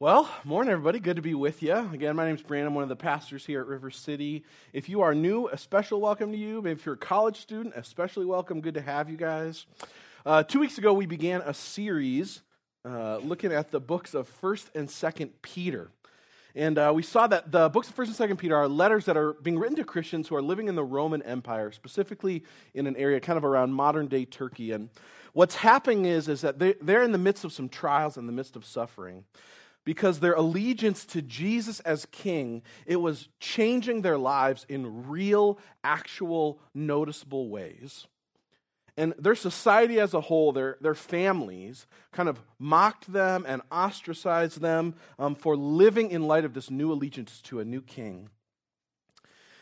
Well, morning, everybody. Good to be with you. Again, my name is Brandon. I'm one of the pastors here at River City. If you are new, a special welcome to you. Maybe if you're a college student, especially welcome. Good to have you guys. Uh, two weeks ago, we began a series uh, looking at the books of 1st and 2nd Peter. And uh, we saw that the books of 1st and 2nd Peter are letters that are being written to Christians who are living in the Roman Empire, specifically in an area kind of around modern day Turkey. And what's happening is, is that they, they're in the midst of some trials, in the midst of suffering because their allegiance to Jesus as king, it was changing their lives in real, actual, noticeable ways. And their society as a whole, their, their families, kind of mocked them and ostracized them um, for living in light of this new allegiance to a new king.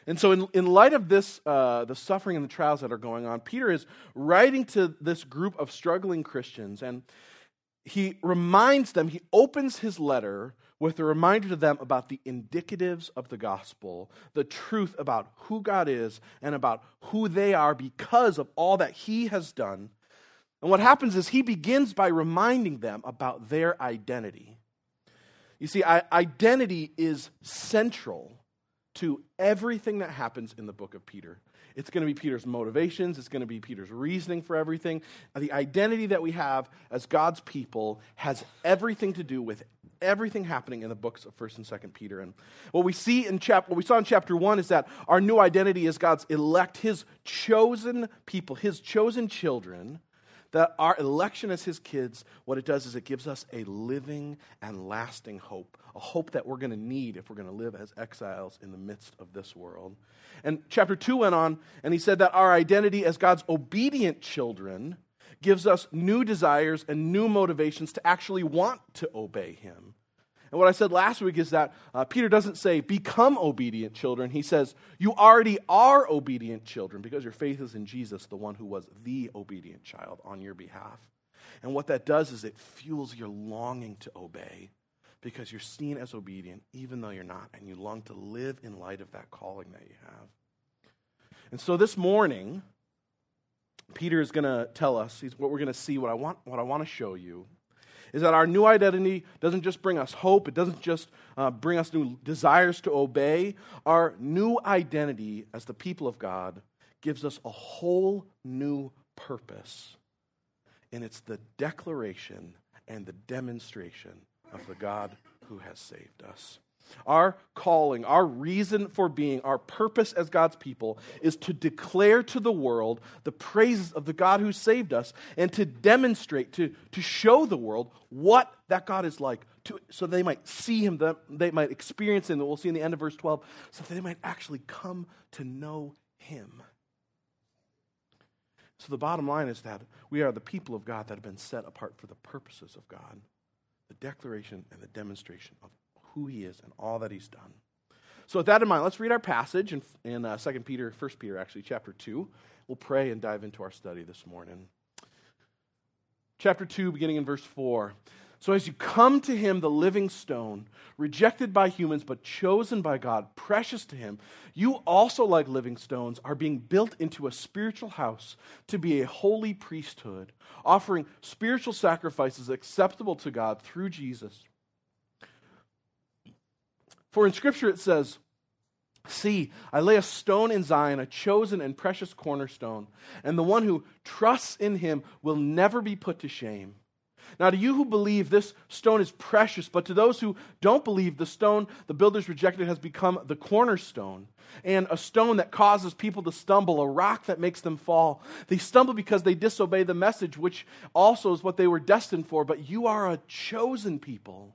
And so, in, in light of this, uh, the suffering and the trials that are going on, Peter is writing to this group of struggling Christians. And he reminds them, he opens his letter with a reminder to them about the indicatives of the gospel, the truth about who God is and about who they are because of all that he has done. And what happens is he begins by reminding them about their identity. You see, identity is central to everything that happens in the book of Peter. It's going to be Peter's motivations, it's going to be Peter's reasoning for everything. The identity that we have as God's people has everything to do with everything happening in the books of 1st and 2nd Peter. And what we see in chap- what we saw in chapter 1 is that our new identity is God's elect, his chosen people, his chosen children that our election as his kids, what it does is it gives us a living and lasting hope, a hope that we're going to need if we're going to live as exiles in the midst of this world. And chapter 2 went on, and he said that our identity as God's obedient children gives us new desires and new motivations to actually want to obey him. And what I said last week is that uh, Peter doesn't say, become obedient children. He says, you already are obedient children because your faith is in Jesus, the one who was the obedient child on your behalf. And what that does is it fuels your longing to obey because you're seen as obedient even though you're not, and you long to live in light of that calling that you have. And so this morning, Peter is going to tell us what we're going to see, what I want, what I want to show you is that our new identity doesn't just bring us hope, it doesn't just uh, bring us new desires to obey. Our new identity as the people of God gives us a whole new purpose. And it's the declaration and the demonstration of the God who has saved us. Our calling, our reason for being, our purpose as God's people is to declare to the world the praises of the God who saved us and to demonstrate, to, to show the world what that God is like, to, so they might see Him, that they might experience Him, that we'll see in the end of verse 12, so that they might actually come to know Him. So the bottom line is that we are the people of God that have been set apart for the purposes of God, the declaration and the demonstration of who he is and all that he's done. So, with that in mind, let's read our passage in, in uh, 2 Peter, 1 Peter, actually, chapter 2. We'll pray and dive into our study this morning. Chapter 2, beginning in verse 4. So, as you come to him, the living stone, rejected by humans but chosen by God, precious to him, you also, like living stones, are being built into a spiritual house to be a holy priesthood, offering spiritual sacrifices acceptable to God through Jesus. For in Scripture it says, See, I lay a stone in Zion, a chosen and precious cornerstone, and the one who trusts in him will never be put to shame. Now, to you who believe, this stone is precious, but to those who don't believe, the stone the builders rejected has become the cornerstone, and a stone that causes people to stumble, a rock that makes them fall. They stumble because they disobey the message, which also is what they were destined for, but you are a chosen people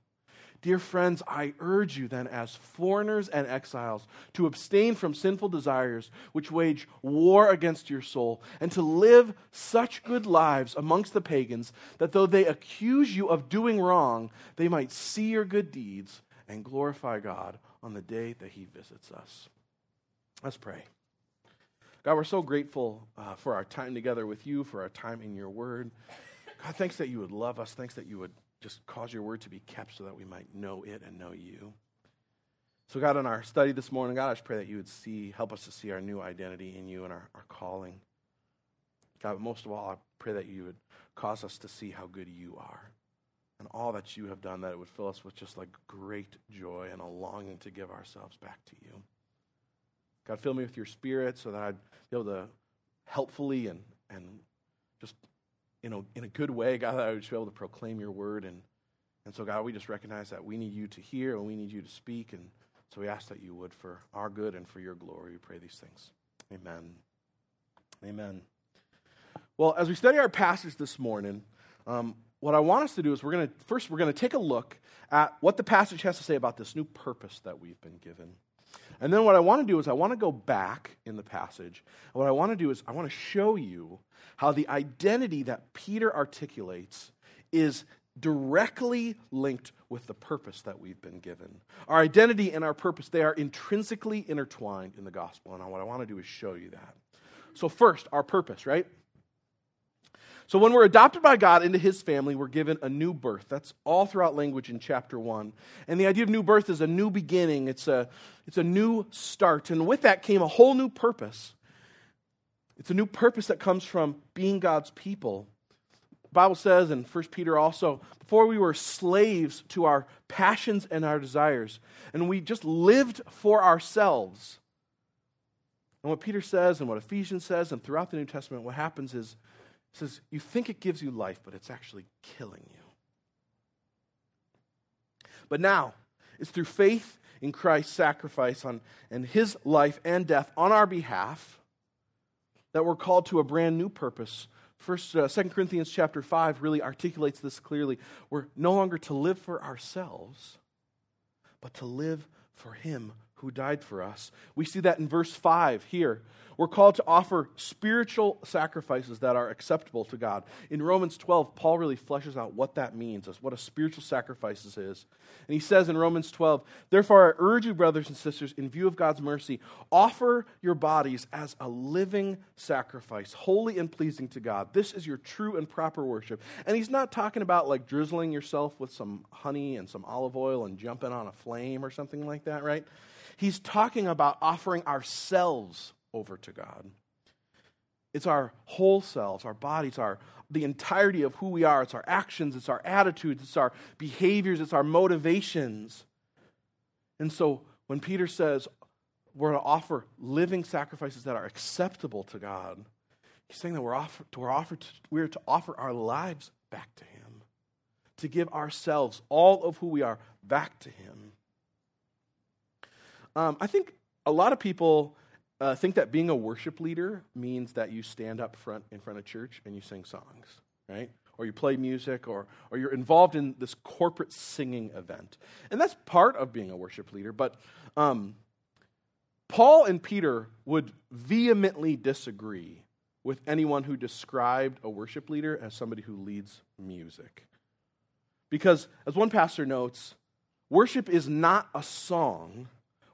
Dear friends, I urge you then, as foreigners and exiles, to abstain from sinful desires which wage war against your soul, and to live such good lives amongst the pagans that though they accuse you of doing wrong, they might see your good deeds and glorify God on the day that He visits us. Let's pray. God, we're so grateful uh, for our time together with you, for our time in your word. God, thanks that you would love us. Thanks that you would just cause your word to be kept so that we might know it and know you. So, God, in our study this morning, God, I just pray that you would see, help us to see our new identity in you and our, our calling. God, but most of all, I pray that you would cause us to see how good you are and all that you have done, that it would fill us with just like great joy and a longing to give ourselves back to you. God, fill me with your spirit so that I'd be able to helpfully and, and just in a, in a good way, God, that I would just be able to proclaim your word. And, and so, God, we just recognize that we need you to hear and we need you to speak. And so we ask that you would for our good and for your glory. We pray these things. Amen. Amen. Well, as we study our passage this morning, um, what I want us to do is we're going to first we're going to take a look at what the passage has to say about this new purpose that we've been given. And then what I want to do is I want to go back in the passage. And what I want to do is I want to show you how the identity that Peter articulates is directly linked with the purpose that we've been given. Our identity and our purpose, they are intrinsically intertwined in the gospel. And what I want to do is show you that. So, first, our purpose, right? So, when we're adopted by God into his family, we're given a new birth. That's all throughout language in chapter 1. And the idea of new birth is a new beginning, it's a, it's a new start. And with that came a whole new purpose. It's a new purpose that comes from being God's people. The Bible says in 1 Peter also, before we were slaves to our passions and our desires, and we just lived for ourselves. And what Peter says and what Ephesians says, and throughout the New Testament, what happens is says, You think it gives you life, but it's actually killing you. But now, it's through faith in Christ's sacrifice on, and his life and death on our behalf that we're called to a brand new purpose. First, uh, 2 Corinthians chapter 5 really articulates this clearly. We're no longer to live for ourselves, but to live for him who died for us. We see that in verse 5 here. We're called to offer spiritual sacrifices that are acceptable to God. In Romans 12, Paul really fleshes out what that means, what a spiritual sacrifice is. And he says in Romans 12, Therefore I urge you, brothers and sisters, in view of God's mercy, offer your bodies as a living sacrifice, holy and pleasing to God. This is your true and proper worship. And he's not talking about like drizzling yourself with some honey and some olive oil and jumping on a flame or something like that, right? He's talking about offering ourselves over to God. It's our whole selves, our bodies, our the entirety of who we are. It's our actions, it's our attitudes, it's our behaviors, it's our motivations. And so when Peter says we're to offer living sacrifices that are acceptable to God, he's saying that we're, offer, we're, offered to, we're to offer our lives back to Him, to give ourselves, all of who we are, back to Him. Um, I think a lot of people uh, think that being a worship leader means that you stand up front in front of church and you sing songs, right? Or you play music, or, or you're involved in this corporate singing event. And that's part of being a worship leader. But um, Paul and Peter would vehemently disagree with anyone who described a worship leader as somebody who leads music. Because, as one pastor notes, worship is not a song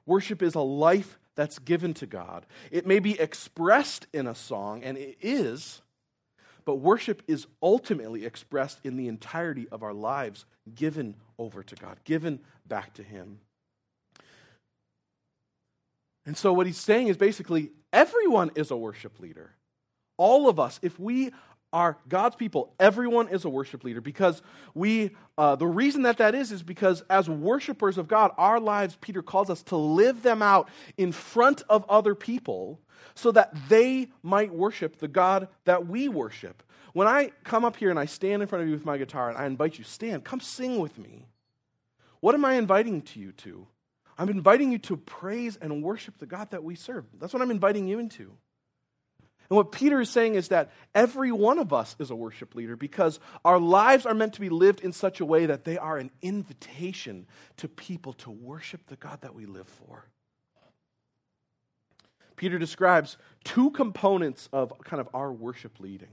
Worship is a life that's given to God. It may be expressed in a song, and it is, but worship is ultimately expressed in the entirety of our lives given over to God, given back to Him. And so, what he's saying is basically everyone is a worship leader. All of us, if we are God's people. Everyone is a worship leader because we, uh, the reason that that is, is because as worshipers of God, our lives, Peter calls us to live them out in front of other people so that they might worship the God that we worship. When I come up here and I stand in front of you with my guitar and I invite you, stand, come sing with me. What am I inviting to you to? I'm inviting you to praise and worship the God that we serve. That's what I'm inviting you into. And what Peter is saying is that every one of us is a worship leader because our lives are meant to be lived in such a way that they are an invitation to people to worship the God that we live for. Peter describes two components of kind of our worship leading,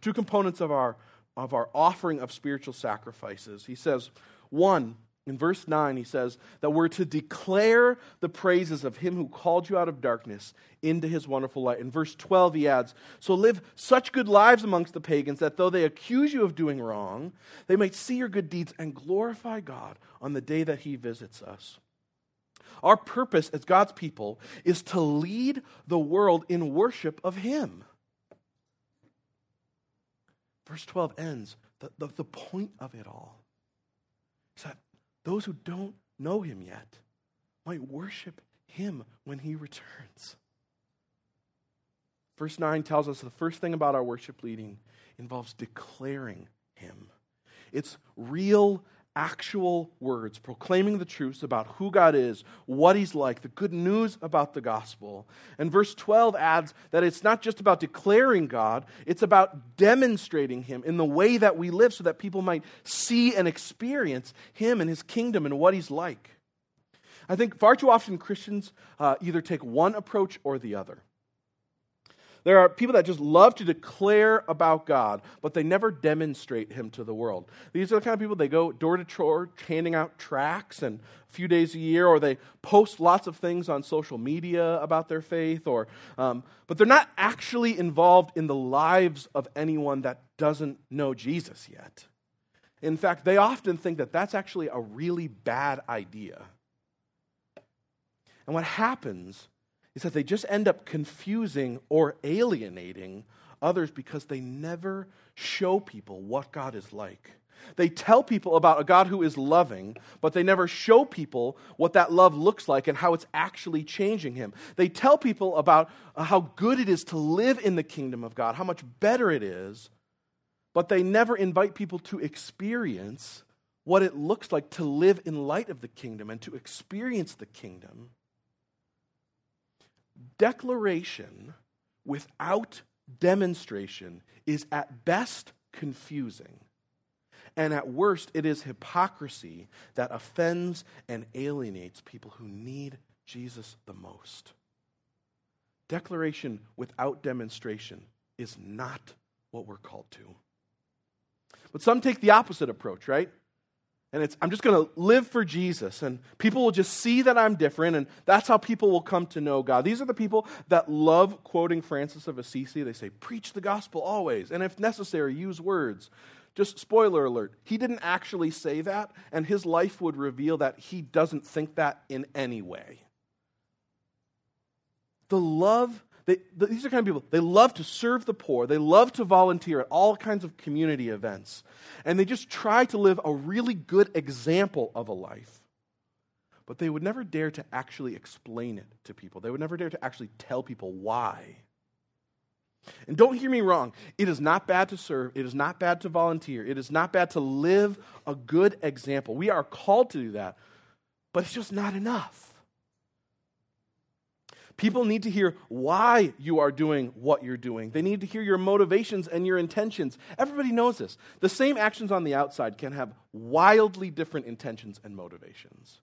two components of our, of our offering of spiritual sacrifices. He says, one, In verse 9, he says that we're to declare the praises of him who called you out of darkness into his wonderful light. In verse 12, he adds, So live such good lives amongst the pagans that though they accuse you of doing wrong, they might see your good deeds and glorify God on the day that he visits us. Our purpose as God's people is to lead the world in worship of him. Verse 12 ends, the, the, the point of it all is that those who don't know him yet might worship him when he returns. Verse 9 tells us the first thing about our worship leading involves declaring him. It's real actual words, proclaiming the truths about who God is, what He's like, the good news about the gospel. And verse 12 adds that it's not just about declaring God, it's about demonstrating Him in the way that we live so that people might see and experience Him and His kingdom and what He's like. I think far too often Christians uh, either take one approach or the other. There are people that just love to declare about God, but they never demonstrate Him to the world. These are the kind of people they go door to door handing out tracts and a few days a year, or they post lots of things on social media about their faith, or, um, but they're not actually involved in the lives of anyone that doesn't know Jesus yet. In fact, they often think that that's actually a really bad idea. And what happens is that they just end up confusing or alienating others because they never show people what God is like. They tell people about a God who is loving, but they never show people what that love looks like and how it's actually changing him. They tell people about uh, how good it is to live in the kingdom of God, how much better it is, but they never invite people to experience what it looks like to live in light of the kingdom and to experience the kingdom declaration without demonstration is at best confusing. And at worst, it is hypocrisy that offends and alienates people who need Jesus the most. Declaration without demonstration is not what we're called to. But some take the opposite approach, right? And it's i'm just going to live for jesus and people will just see that i'm different and that's how people will come to know god. These are the people that love quoting francis of assisi. They say preach the gospel always and if necessary use words. Just spoiler alert he didn't actually say that and his life would reveal that he doesn't think that in any way. The love they, these are kind of people, they love to serve the poor. They love to volunteer at all kinds of community events. And they just try to live a really good example of a life. But they would never dare to actually explain it to people. They would never dare to actually tell people why. And don't hear me wrong. It is not bad to serve. It is not bad to volunteer. It is not bad to live a good example. We are called to do that. But it's just not enough. People need to hear why you are doing what you're doing. They need to hear your motivations and your intentions. Everybody knows this. The same actions on the outside can have wildly different intentions and motivations.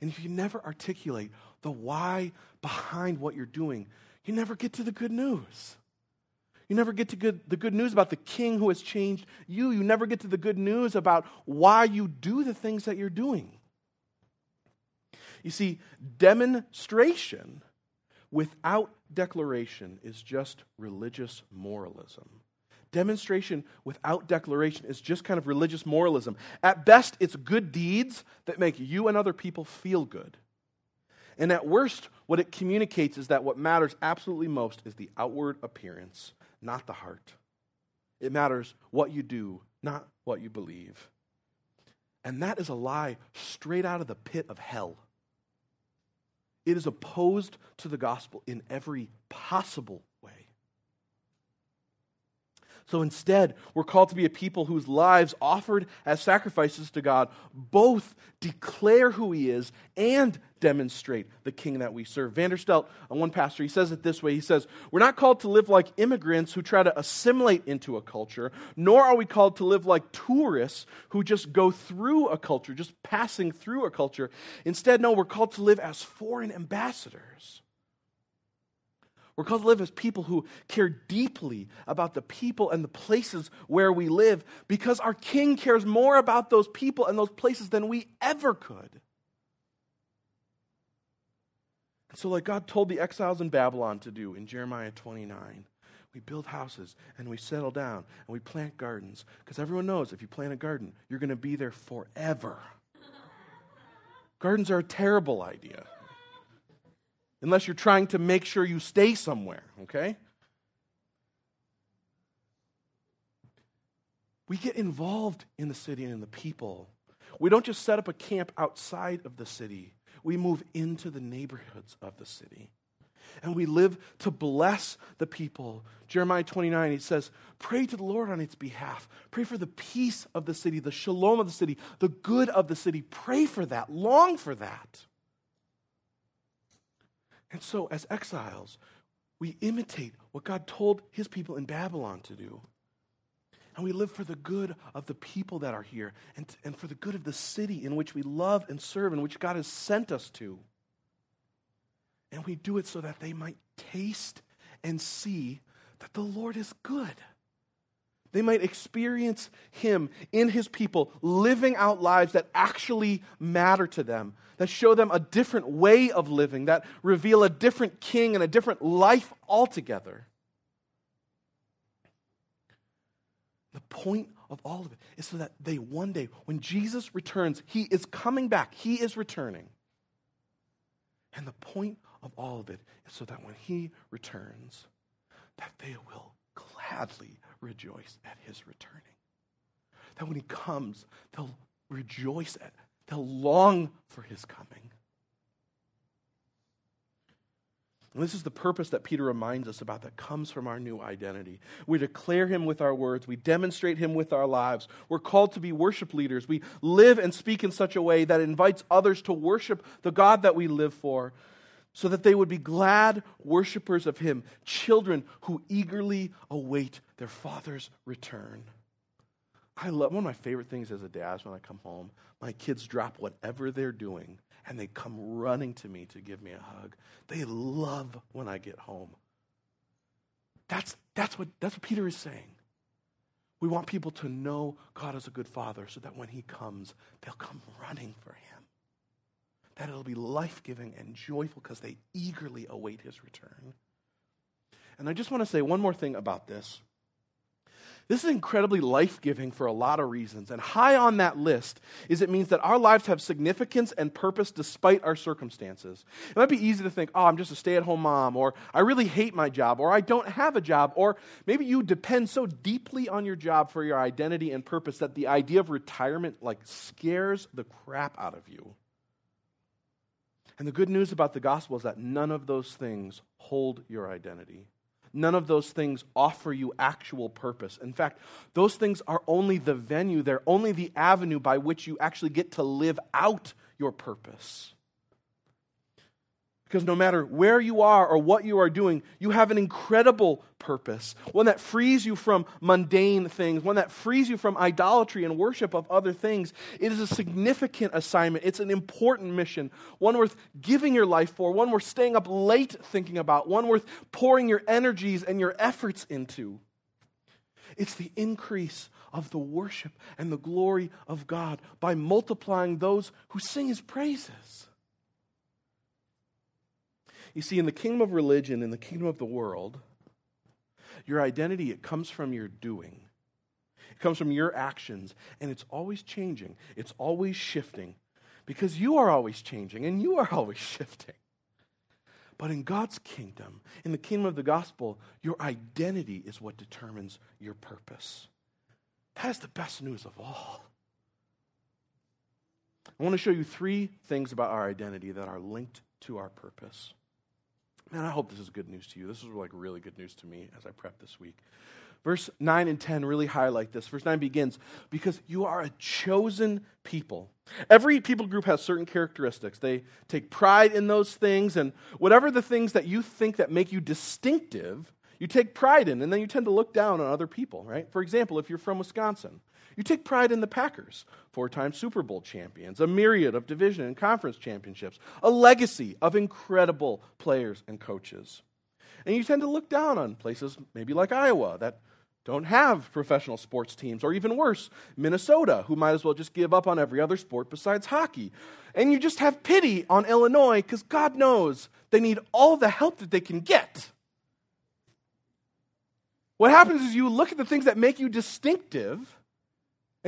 And if you never articulate the why behind what you're doing, you never get to the good news. You never get to good, the good news about the king who has changed you. You never get to the good news about why you do the things that you're doing. You see, demonstration without declaration is just religious moralism. Demonstration without declaration is just kind of religious moralism. At best, it's good deeds that make you and other people feel good. And at worst, what it communicates is that what matters absolutely most is the outward appearance, not the heart. It matters what you do, not what you believe. And that is a lie straight out of the pit of hell. It is opposed to the gospel in every possible so instead, we're called to be a people whose lives offered as sacrifices to God both declare who He is and demonstrate the King that we serve. Vanderstelt, uh, one pastor, he says it this way He says, We're not called to live like immigrants who try to assimilate into a culture, nor are we called to live like tourists who just go through a culture, just passing through a culture. Instead, no, we're called to live as foreign ambassadors We're called to live as people who care deeply about the people and the places where we live because our King cares more about those people and those places than we ever could. And so, like God told the exiles in Babylon to do in Jeremiah 29, we build houses and we settle down and we plant gardens because everyone knows if you plant a garden, you're going to be there forever. Gardens are a terrible idea unless you're trying to make sure you stay somewhere, okay? We get involved in the city and in the people. We don't just set up a camp outside of the city, we move into the neighborhoods of the city. And we live to bless the people. Jeremiah 29, he says, Pray to the Lord on its behalf. Pray for the peace of the city, the shalom of the city, the good of the city. Pray for that. Long for that. And so, as exiles, we imitate what God told his people in Babylon to do. And we live for the good of the people that are here and, and for the good of the city in which we love and serve, in which God has sent us to. And we do it so that they might taste and see that the Lord is good. They might experience Him in His people, living out lives that actually matter to them, that show them a different way of living, that reveal a different king and a different life altogether. The point of all of it is so that they one day, when Jesus returns, He is coming back, He is returning. And the point of all of it is so that when He returns, that they will gladly rejoice at his returning. That when he comes, they'll rejoice at, they'll long for his coming. And this is the purpose that Peter reminds us about that comes from our new identity. We declare him with our words, we demonstrate him with our lives. We're called to be worship leaders. We live and speak in such a way that invites others to worship the God that we live for so that they would be glad worshippers of him, children who eagerly await their father's return. I love one of my favorite things as a dad is when I come home, my kids drop whatever they're doing and they come running to me to give me a hug. They love when I get home. That's, that's, what, that's what Peter is saying. We want people to know God as a good father so that when he comes, they'll come running for him that it'll be life giving and joyful because they eagerly await his return. And I just want to say one more thing about this. This is incredibly life giving for a lot of reasons. And high on that list is it means that our lives have significance and purpose despite our circumstances. It might be easy to think, oh, I'm just a stay at home mom, or I really hate my job, or I don't have a job, or maybe you depend so deeply on your job for your identity and purpose that the idea of retirement like scares the crap out of you. And the good news about the gospel is that none of those things hold your identity. None of those things offer you actual purpose. In fact, those things are only the venue, they're only the avenue by which you actually get to live out your purpose. Because no matter where you are or what you are doing, you have an incredible purpose. One that frees you from mundane things, one that frees you from idolatry and worship of other things. It is a significant assignment. It's an important mission, one worth giving your life for, one worth staying up late thinking about, one worth pouring your energies and your efforts into. It's the increase of the worship and the glory of God by multiplying those who sing his praises. You see, in the kingdom of religion, in the kingdom of the world, your identity, it comes from your doing. It comes from your actions, and it's always changing. It's always shifting because you are always changing and you are always shifting. But in God's kingdom, in the kingdom of the gospel, your identity is what determines your purpose. That is the best news of all. I want to show you three things about our identity that are linked to our purpose. Man, I hope this is good news to you. This is like really good news to me as I prep this week. Verse 9 and 10 really highlight this. Verse 9 begins, because you are a chosen people. Every people group has certain characteristics. They take pride in those things, and whatever the things that you think that make you distinctive, you take pride in, and then you tend to look down on other people, right? For example, if you're from Wisconsin, you take pride in the Packers, four time Super Bowl champions, a myriad of division and conference championships, a legacy of incredible players and coaches. And you tend to look down on places maybe like Iowa that don't have professional sports teams, or even worse, Minnesota, who might as well just give up on every other sport besides hockey. And you just have pity on Illinois because God knows they need all the help that they can get. What happens is you look at the things that make you distinctive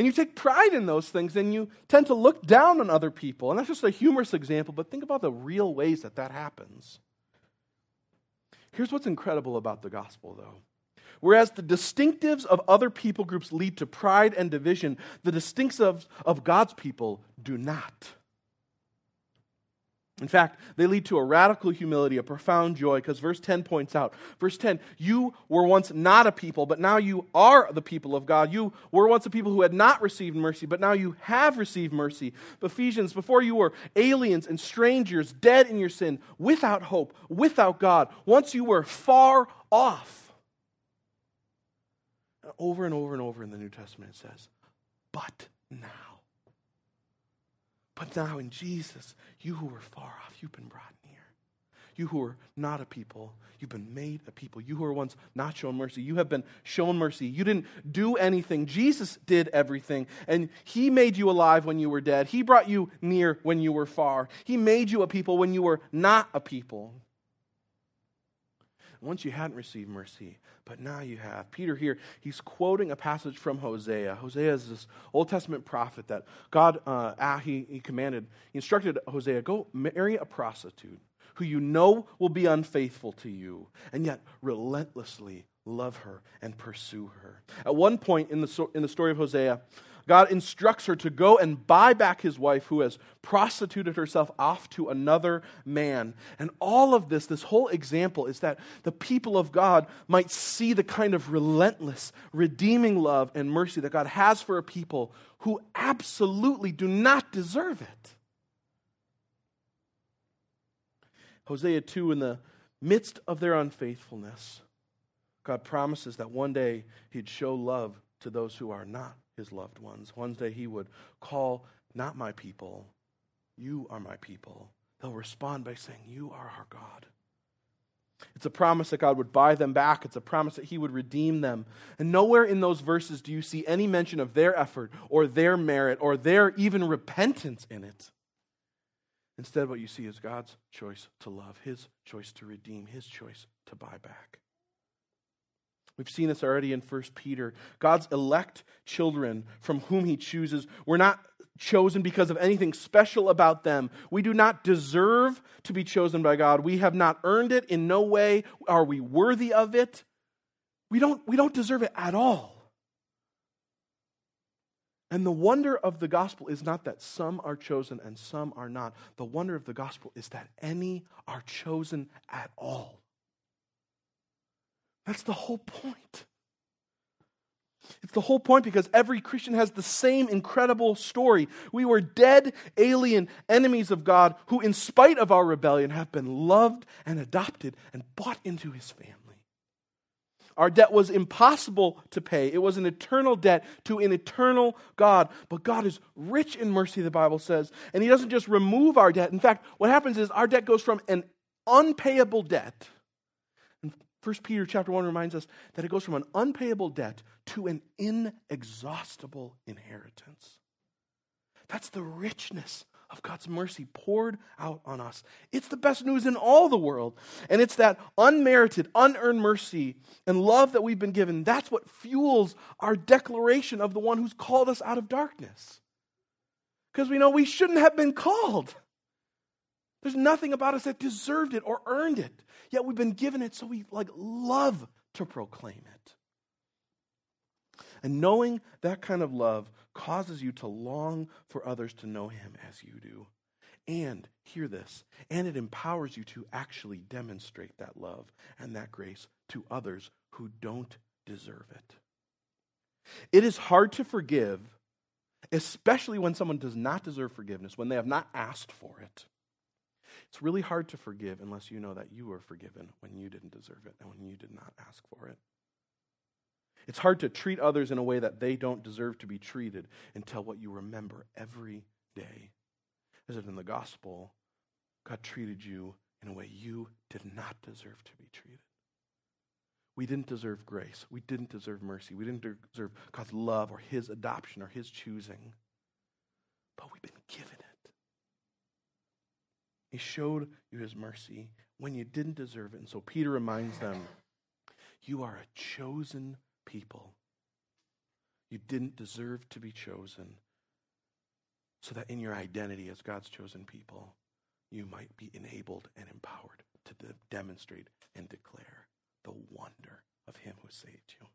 and you take pride in those things and you tend to look down on other people. And that's just a humorous example, but think about the real ways that that happens. Here's what's incredible about the gospel, though. Whereas the distinctives of other people groups lead to pride and division, the distinctives of God's people do not. In fact, they lead to a radical humility, a profound joy, because verse 10 points out. Verse 10, you were once not a people, but now you are the people of God. You were once a people who had not received mercy, but now you have received mercy. Ephesians, before you were aliens and strangers, dead in your sin, without hope, without God. Once you were far off. Over and over and over in the New Testament it says, but now. But now in Jesus, you who were far off, you've been brought near. You who were not a people, you've been made a people. You who were once not shown mercy, you have been shown mercy. You didn't do anything. Jesus did everything. And He made you alive when you were dead. He brought you near when you were far. He made you a people when you were not a people. Once you hadn't received mercy, but now you have. Peter here, he's quoting a passage from Hosea. Hosea is this Old Testament prophet that God, uh, he, he commanded, he instructed Hosea, go marry a prostitute who you know will be unfaithful to you, and yet relentlessly love her and pursue her. At one point in the, in the story of Hosea, God instructs her to go and buy back his wife who has prostituted herself off to another man. And all of this, this whole example, is that the people of God might see the kind of relentless, redeeming love and mercy that God has for a people who absolutely do not deserve it. Hosea 2, in the midst of their unfaithfulness, God promises that one day He'd show love to those who are not his loved ones. One day he would call, Not my people, you are my people. They'll respond by saying, You are our God. It's a promise that God would buy them back. It's a promise that He would redeem them. And nowhere in those verses do you see any mention of their effort or their merit or their even repentance in it. Instead, what you see is God's choice to love, His choice to redeem, His choice to buy back. We've seen this already in 1 Peter. God's elect children from whom he chooses were not chosen because of anything special about them. We do not deserve to be chosen by God. We have not earned it. In no way are we worthy of it. We don't, we don't deserve it at all. And the wonder of the gospel is not that some are chosen and some are not. The wonder of the gospel is that any are chosen at all. That's the whole point. It's the whole point because every Christian has the same incredible story. We were dead, alien enemies of God who, in spite of our rebellion, have been loved and adopted and bought into his family. Our debt was impossible to pay. It was an eternal debt to an eternal God. But God is rich in mercy, the Bible says. And He doesn't just remove our debt. In fact, what happens is our debt goes from an unpayable debt 1 Peter chapter 1 reminds us that it goes from an unpayable debt to an inexhaustible inheritance. That's the richness of God's mercy poured out on us. It's the best news in all the world. And it's that unmerited, unearned mercy and love that we've been given. That's what fuels our declaration of the one who's called us out of darkness. Because we know we shouldn't have been called. There's nothing about us that deserved it or earned it. Yet we've been given it, so we like love to proclaim it. And knowing that kind of love causes you to long for others to know him as you do. And hear this, and it empowers you to actually demonstrate that love and that grace to others who don't deserve it. It is hard to forgive, especially when someone does not deserve forgiveness, when they have not asked for it. It's really hard to forgive unless you know that you were forgiven when you didn't deserve it and when you did not ask for it. It's hard to treat others in a way that they don't deserve to be treated until what you remember every day is that in the gospel, God treated you in a way you did not deserve to be treated. we didn't deserve grace. We didn't deserve mercy. We didn't deserve God's love or His adoption or His choosing. But we've been given it. He showed you His mercy when you didn't deserve it. And so Peter reminds them you are a chosen people. You didn't deserve to be chosen. So that in your identity as God's chosen people, you might be enabled and empowered to de- demonstrate and declare the wonder of Him who saved you.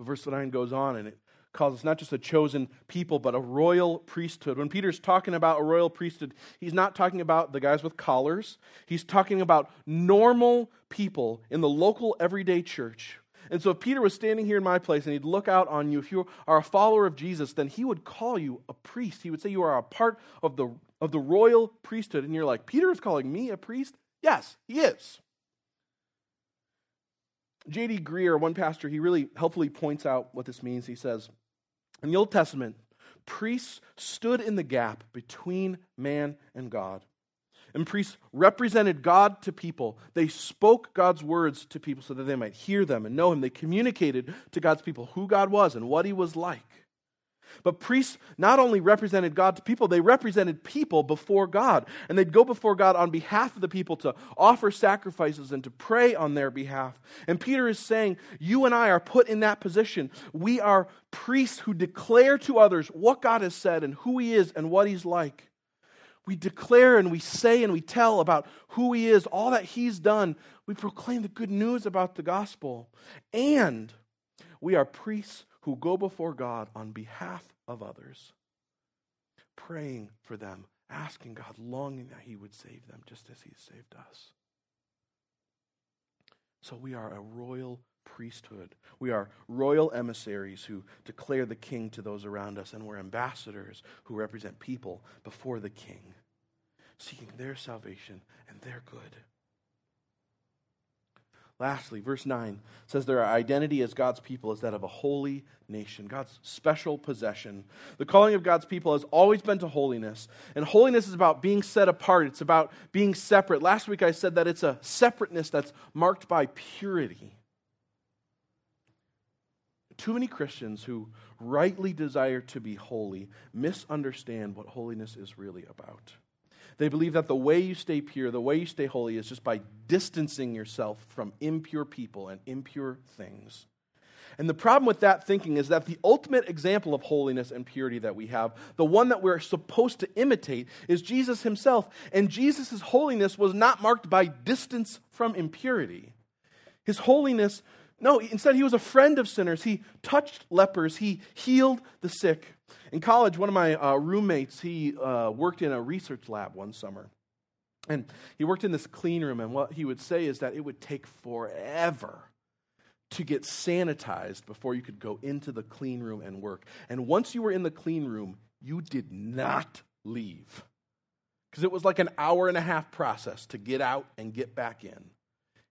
Verse 9 goes on and it calls us not just a chosen people, but a royal priesthood. When Peter's talking about a royal priesthood, he's not talking about the guys with collars. He's talking about normal people in the local everyday church. And so if Peter was standing here in my place and he'd look out on you, if you are a follower of Jesus, then he would call you a priest. He would say you are a part of the, of the royal priesthood. And you're like, Peter is calling me a priest? Yes, he is. J.D. Greear, one pastor, he really helpfully points out what this means. He says, in the Old Testament, priests stood in the gap between man and God. And priests represented God to people. They spoke God's words to people so that they might hear them and know Him. They communicated to God's people who God was and what He was like. But priests not only represented God to people, they represented people before God. And they'd go before God on behalf of the people to offer sacrifices and to pray on their behalf. And Peter is saying, You and I are put in that position. We are priests who declare to others what God has said and who He is and what He's like. We declare and we say and we tell about who He is, all that He's done. We proclaim the good news about the gospel. And we are priests who go before God on behalf of others, praying for them, asking God, longing that He would save them just as He saved us. So we are a royal priesthood. We are royal emissaries who declare the king to those around us, and we're ambassadors who represent people before the king, seeking their salvation and their good. Lastly, verse 9 says their identity as God's people is that of a holy nation, God's special possession. The calling of God's people has always been to holiness, and holiness is about being set apart, it's about being separate. Last week I said that it's a separateness that's marked by purity. Too many Christians who rightly desire to be holy misunderstand what holiness is really about. They believe that the way you stay pure, the way you stay holy, is just by distancing yourself from impure people and impure things. And the problem with that thinking is that the ultimate example of holiness and purity that we have, the one that we're supposed to imitate, is Jesus himself. And Jesus' holiness was not marked by distance from impurity. His holiness, no, instead, he was a friend of sinners. He touched lepers, he healed the sick. In college, one of my uh, roommates, he uh, worked in a research lab one summer. And he worked in this clean room, and what he would say is that it would take forever to get sanitized before you could go into the clean room and work. And once you were in the clean room, you did not leave. Because it was like an hour and a half process to get out and get back in.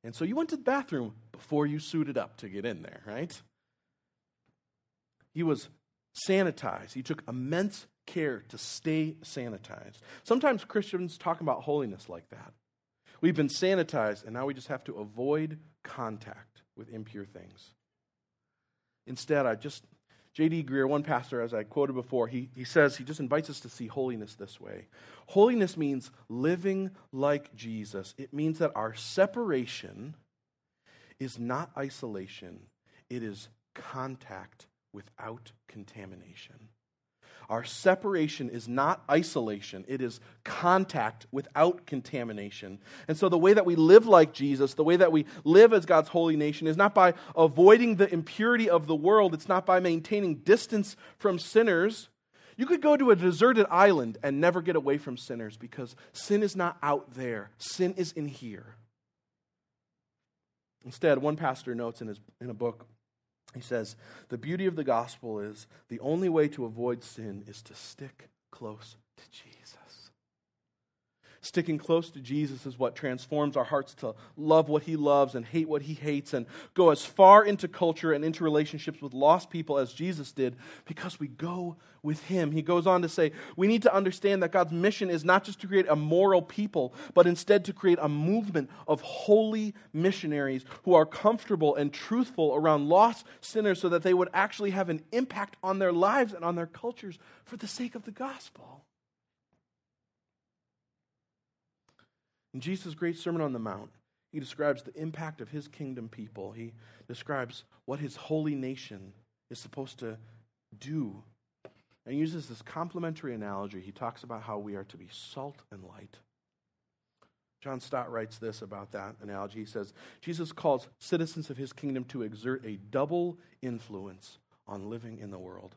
And so you went to the bathroom before you suited up to get in there, right? He was sanitized. He took immense care to stay sanitized. Sometimes Christians talk about holiness like that. We've been sanitized, and now we just have to avoid contact with impure things. Instead, I just, J.D. Greear, one pastor, as I quoted before, he, he says, he just invites us to see holiness this way. Holiness means living like Jesus. It means that our separation is not isolation, it is contact without contamination. Our separation is not isolation, it is contact without contamination. And so, the way that we live like Jesus, the way that we live as God's holy nation, is not by avoiding the impurity of the world, it's not by maintaining distance from sinners. You could go to a deserted island and never get away from sinners because sin is not out there, sin is in here. Instead, one pastor notes in, his, in a book he says, The beauty of the gospel is the only way to avoid sin is to stick close to Jesus. Sticking close to Jesus is what transforms our hearts to love what he loves and hate what he hates and go as far into culture and into relationships with lost people as Jesus did because we go with him. He goes on to say, we need to understand that God's mission is not just to create a moral people, but instead to create a movement of holy missionaries who are comfortable and truthful around lost sinners so that they would actually have an impact on their lives and on their cultures for the sake of the gospel. In Jesus' great Sermon on the Mount, he describes the impact of his kingdom people. He describes what his holy nation is supposed to do. And uses this complementary analogy. He talks about how we are to be salt and light. John Stott writes this about that analogy. He says, Jesus calls citizens of his kingdom to exert a double influence on living in the world.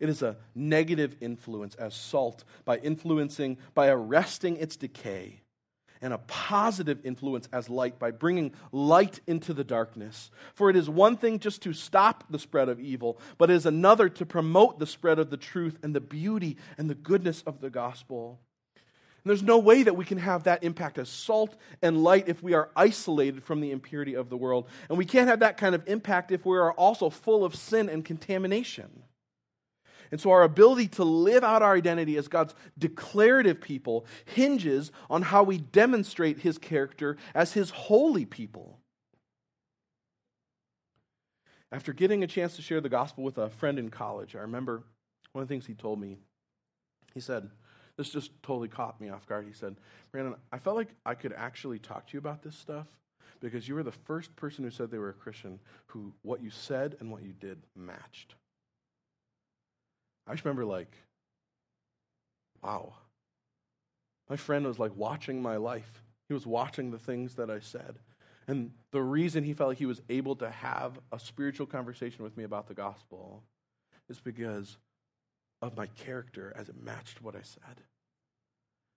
It is a negative influence as salt by influencing, by arresting its decay and a positive influence as light by bringing light into the darkness. For it is one thing just to stop the spread of evil, but it is another to promote the spread of the truth and the beauty and the goodness of the gospel. And there's no way that we can have that impact as salt and light if we are isolated from the impurity of the world. And we can't have that kind of impact if we are also full of sin and contamination. And so our ability to live out our identity as God's declarative people hinges on how we demonstrate his character as his holy people. After getting a chance to share the gospel with a friend in college, I remember one of the things he told me. He said, This just totally caught me off guard. He said, Brandon, I felt like I could actually talk to you about this stuff because you were the first person who said they were a Christian who what you said and what you did matched. I just remember, like, wow. My friend was like watching my life. He was watching the things that I said. And the reason he felt like he was able to have a spiritual conversation with me about the gospel is because of my character as it matched what I said.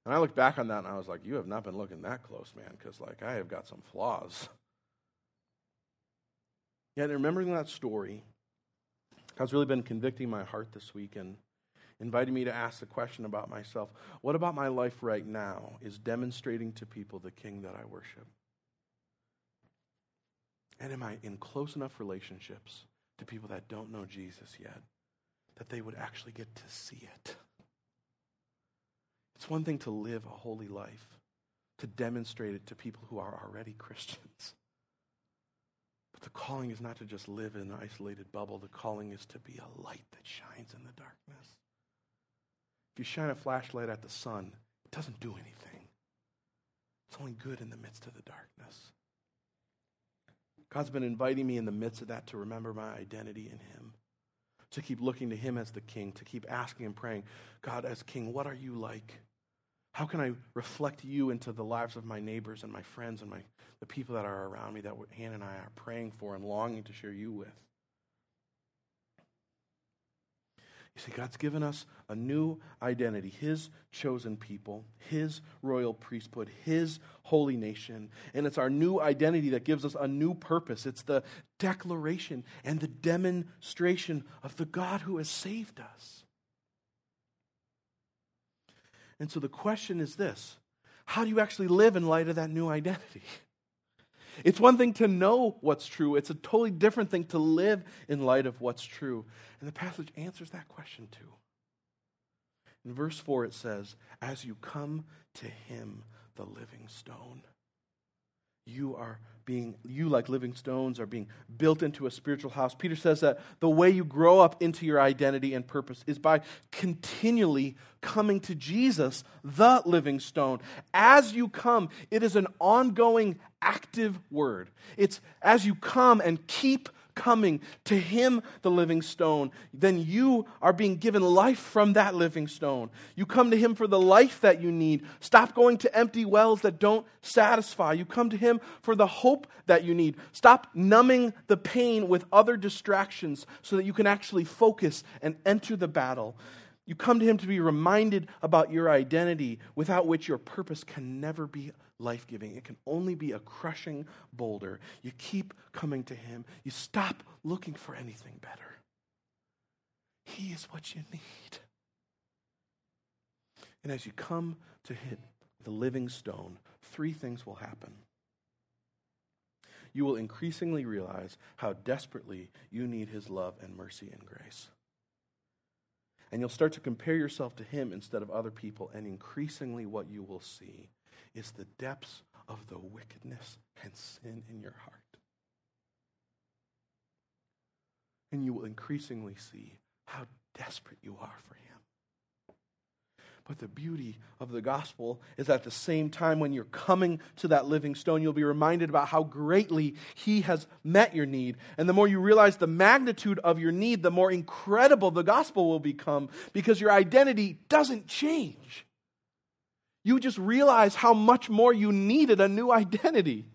And I look back on that and I was like, you have not been looking that close, man, because like I have got some flaws. Yet remembering that story, God's really been convicting my heart this week and inviting me to ask the question about myself what about my life right now is demonstrating to people the King that I worship? And am I in close enough relationships to people that don't know Jesus yet that they would actually get to see it? It's one thing to live a holy life, to demonstrate it to people who are already Christians. But the calling is not to just live in an isolated bubble. The calling is to be a light that shines in the darkness. If you shine a flashlight at the sun, it doesn't do anything. It's only good in the midst of the darkness. God's been inviting me in the midst of that to remember my identity in Him, to keep looking to Him as the King, to keep asking and praying, God, as King, what are you like? How can I reflect you into the lives of my neighbors and my friends and my, the people that are around me that Hannah and I are praying for and longing to share you with? You see, God's given us a new identity, His chosen people, His royal priesthood, His holy nation. And it's our new identity that gives us a new purpose. It's the declaration and the demonstration of the God who has saved us. And so the question is this how do you actually live in light of that new identity? It's one thing to know what's true, it's a totally different thing to live in light of what's true. And the passage answers that question too. In verse 4, it says, As you come to him, the living stone, you are being, you like living stones are being built into a spiritual house. Peter says that the way you grow up into your identity and purpose is by continually coming to Jesus, the living stone. As you come, it is an ongoing, active word. It's as you come and keep coming to Him, the living stone, then you are being given life from that living stone. You come to Him for the life that you need. Stop going to empty wells that don't satisfy. You come to Him for the hope that you need. Stop numbing the pain with other distractions so that you can actually focus and enter the battle. You come to Him to be reminded about your identity, without which your purpose can never be life giving. It can only be a crushing boulder. You keep coming to Him. You stop looking for anything better. He is what you need. And as you come to Him, the living stone, three things will happen. You will increasingly realize how desperately you need his love and mercy and grace. And you'll start to compare yourself to him instead of other people, and increasingly what you will see is the depths of the wickedness and sin in your heart. And you will increasingly see how desperate you are for him. But the beauty of the gospel is at the same time when you're coming to that living stone, you'll be reminded about how greatly He has met your need. And the more you realize the magnitude of your need, the more incredible the gospel will become because your identity doesn't change. You just realize how much more you needed a new identity.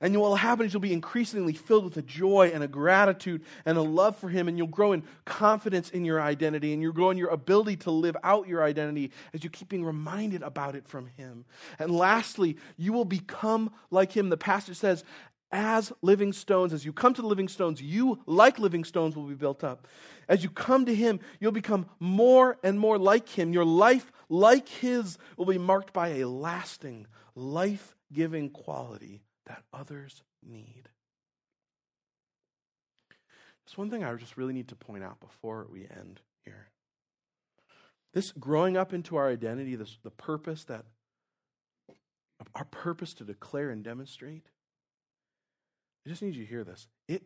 And what will happen is you'll be increasingly filled with a joy and a gratitude and a love for Him, and you'll grow in confidence in your identity, and you'll grow in your ability to live out your identity as you keep being reminded about it from Him. And lastly, you will become like Him. The pastor says, as living stones, as you come to the living stones, you, like living stones, will be built up. As you come to Him, you'll become more and more like Him. Your life, like His, will be marked by a lasting, life giving quality that others need. There's one thing I just really need to point out before we end here. This growing up into our identity, this, the purpose that our purpose to declare and demonstrate. I just need you to hear this. It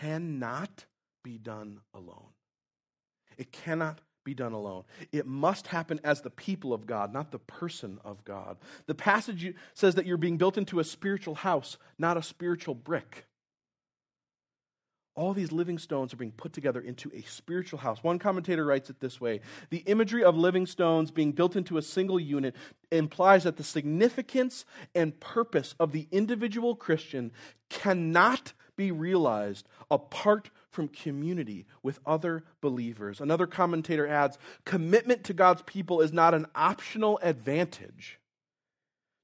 cannot be done alone. It cannot be done alone. It must happen as the people of God, not the person of God. The passage says that you're being built into a spiritual house, not a spiritual brick. All these living stones are being put together into a spiritual house. One commentator writes it this way The imagery of living stones being built into a single unit implies that the significance and purpose of the individual Christian cannot be realized apart from community with other believers. Another commentator adds commitment to God's people is not an optional advantage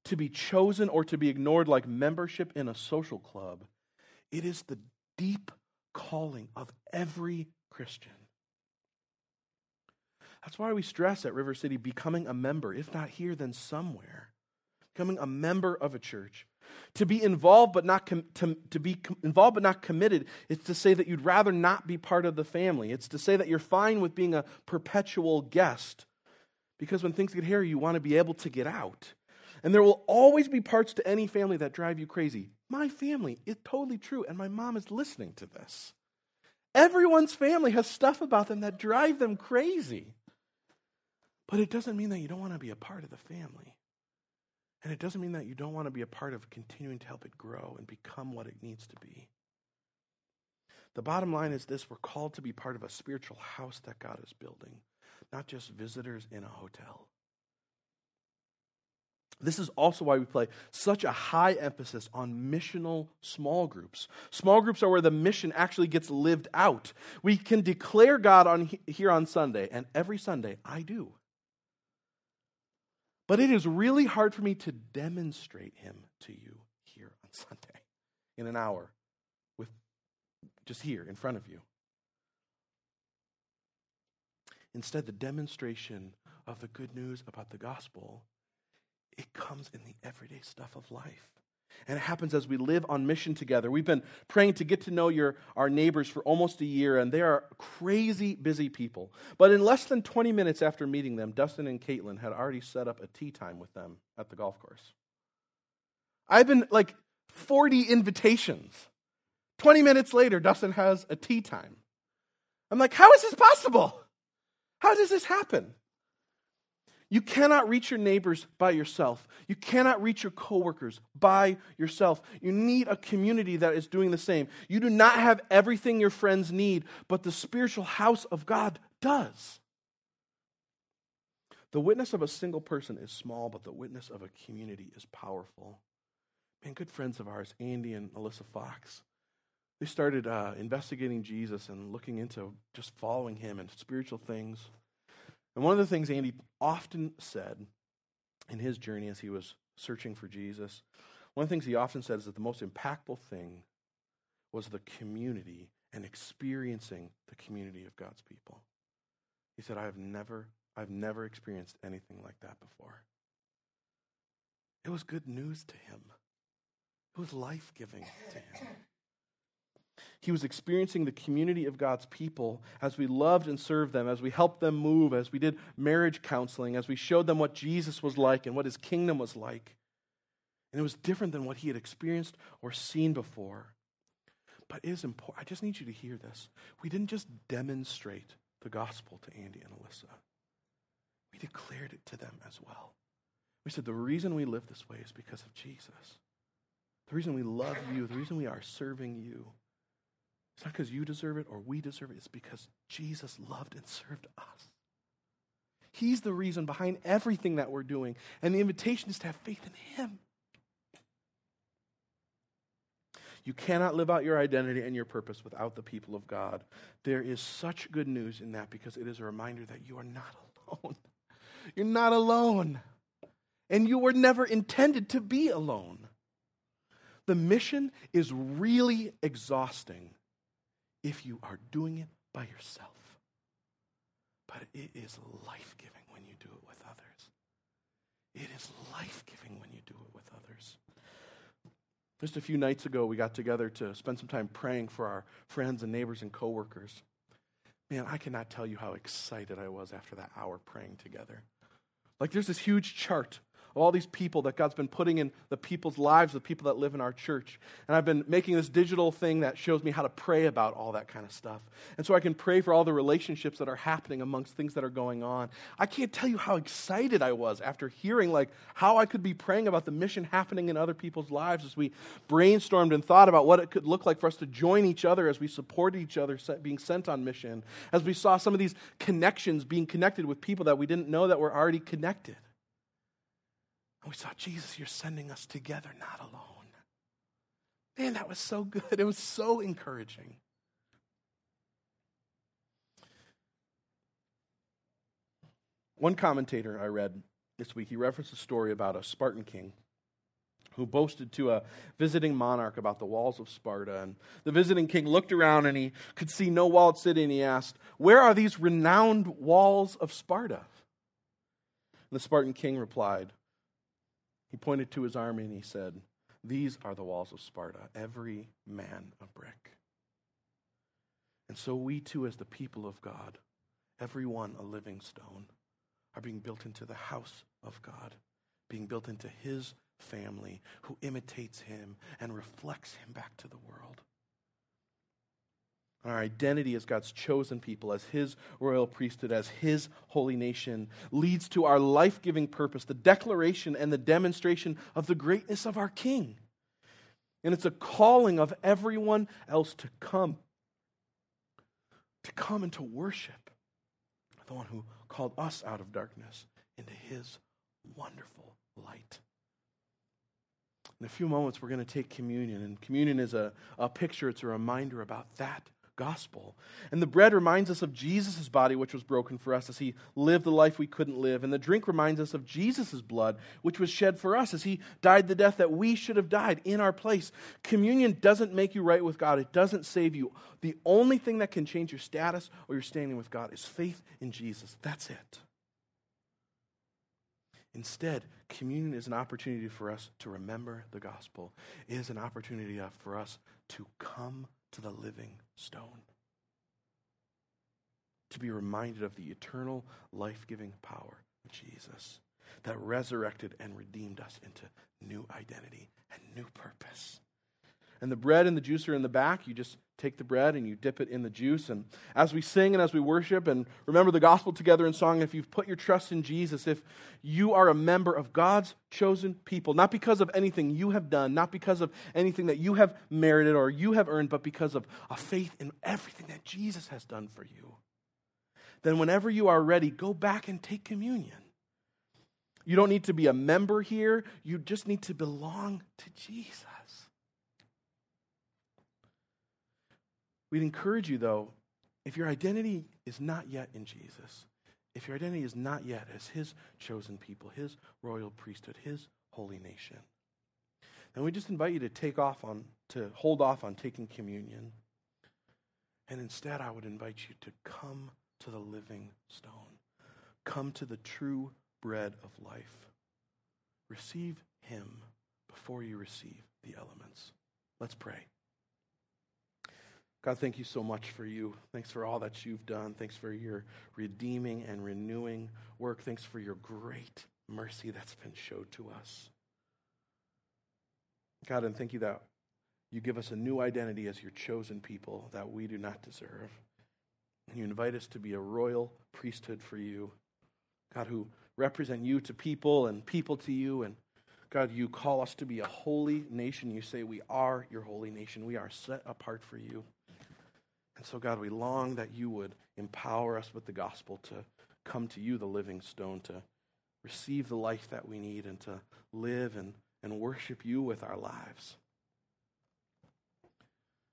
to be chosen or to be ignored like membership in a social club. It is the deep calling of every Christian. That's why we stress at River City becoming a member, if not here, then somewhere. Becoming a member of a church. To be involved but not com- to, to be com- involved but not committed, it's to say that you'd rather not be part of the family. It's to say that you're fine with being a perpetual guest. Because when things get hairy, you want to be able to get out. And there will always be parts to any family that drive you crazy. My family is totally true, and my mom is listening to this. Everyone's family has stuff about them that drive them crazy. But it doesn't mean that you don't want to be a part of the family. And it doesn't mean that you don't want to be a part of continuing to help it grow and become what it needs to be. The bottom line is this we're called to be part of a spiritual house that God is building, not just visitors in a hotel. This is also why we play such a high emphasis on missional small groups. Small groups are where the mission actually gets lived out. We can declare God on here on Sunday, and every Sunday I do. But it is really hard for me to demonstrate him to you here on Sunday in an hour with just here in front of you. Instead, the demonstration of the good news about the gospel, it comes in the everyday stuff of life. And it happens as we live on mission together. We've been praying to get to know your, our neighbors for almost a year, and they are crazy busy people. But in less than 20 minutes after meeting them, Dustin and Caitlin had already set up a tee time with them at the golf course. I've been like 40 invitations. 20 minutes later, Dustin has a tee time. I'm like, how is this possible? How does this happen? You cannot reach your neighbors by yourself. You cannot reach your coworkers by yourself. You need a community that is doing the same. You do not have everything your friends need, but the spiritual house of God does. The witness of a single person is small, but the witness of a community is powerful. Man, good friends of ours, Andy and Alyssa Fox, they started uh, investigating Jesus and looking into just following him and spiritual things. And one of the things Andy often said in his journey as he was searching for Jesus, one of the things he often said is that the most impactful thing was the community and experiencing the community of God's people. He said, I have never, I've never experienced anything like that before. It was good news to him. It was life giving to him. He was experiencing the community of God's people as we loved and served them, as we helped them move, as we did marriage counseling, as we showed them what Jesus was like and what his kingdom was like. And it was different than what he had experienced or seen before. But it is important. I just need you to hear this. We didn't just demonstrate the gospel to Andy and Alyssa, we declared it to them as well. We said the reason we live this way is because of Jesus. The reason we love you, the reason we are serving you, it's not because you deserve it or we deserve it, it's because Jesus loved and served us. He's the reason behind everything that we're doing. And the invitation is to have faith in Him. You cannot live out your identity and your purpose without the people of God. There is such good news in that because it is a reminder that you are not alone. You're not alone. And you were never intended to be alone. The mission is really exhausting if you are doing it by yourself. But it is life giving when you do it with others. It is life giving when you do it with others. Just a few nights ago, we got together to spend some time praying for our friends and neighbors and coworkers. Man, I cannot tell you how excited I was after that hour praying together. Like, there's this huge chart all these people that God's been putting in the people's lives, the people that live in our church. And I've been making this digital thing that shows me how to pray about all that kind of stuff. And so I can pray for all the relationships that are happening amongst things that are going on. I can't tell you how excited I was after hearing like how I could be praying about the mission happening in other people's lives as we brainstormed and thought about what it could look like for us to join each other as we supported each other being sent on mission. As we saw some of these connections being connected with people that we didn't know that were already connected. And we saw, Jesus, you're sending us together, not alone. Man, that was so good. It was so encouraging. One commentator I read this week, he referenced a story about a Spartan king who boasted to a visiting monarch about the walls of Sparta. And the visiting king looked around and he could see no walled city, and he asked, Where are these renowned walls of Sparta? And the Spartan king replied, he pointed to his army and he said, These are the walls of Sparta, every man a brick. And so we too, as the people of God, every one a living stone, are being built into the house of God, being built into his family who imitates him and reflects him back to the world. Our identity as God's chosen people, as His royal priesthood, as His holy nation, leads to our life giving purpose, the declaration and the demonstration of the greatness of our King. And it's a calling of everyone else to come, to come and to worship the one who called us out of darkness into His wonderful light. In a few moments, we're going to take communion. And communion is a, a picture, it's a reminder about that gospel. And the bread reminds us of Jesus' body, which was broken for us as he lived the life we couldn't live. And the drink reminds us of Jesus' blood, which was shed for us as he died the death that we should have died in our place. Communion doesn't make you right with God, it doesn't save you. The only thing that can change your status or your standing with God is faith in Jesus. That's it. Instead, communion is an opportunity for us to remember the gospel. It is an opportunity for us to come to the living stone. To be reminded of the eternal, life giving power of Jesus that resurrected and redeemed us into new identity and new purpose. And the bread and the juice are in the back. You just take the bread and you dip it in the juice. And as we sing and as we worship and remember the gospel together in song, if you've put your trust in Jesus, if you are a member of God's chosen people, not because of anything you have done, not because of anything that you have merited or you have earned, but because of a faith in everything that Jesus has done for you, then whenever you are ready, go back and take communion. You don't need to be a member here, you just need to belong to Jesus. We'd encourage you, though, if your identity is not yet in Jesus, if your identity is not yet as his chosen people, his royal priesthood, his holy nation, then we just invite you to take off on, to hold off on taking communion. And instead, I would invite you to come to the living stone. Come to the true bread of life. Receive Him before you receive the elements. Let's pray. God, thank you so much for you. Thanks for all that you've done. Thanks for your redeeming and renewing work. Thanks for your great mercy that's been showed to us. God, and thank you that you give us a new identity as your chosen people that we do not deserve. And You invite us to be a royal priesthood for you. God, who represent you to people and people to you. And God, you call us to be a holy nation. You say we are your holy nation. We are set apart for you. So, God, we long that you would empower us with the gospel to come to you, the living stone, to receive the life that we need and to live and, and worship you with our lives.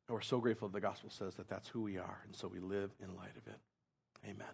And we're so grateful the gospel says that that's who we are, and so we live in light of it. Amen.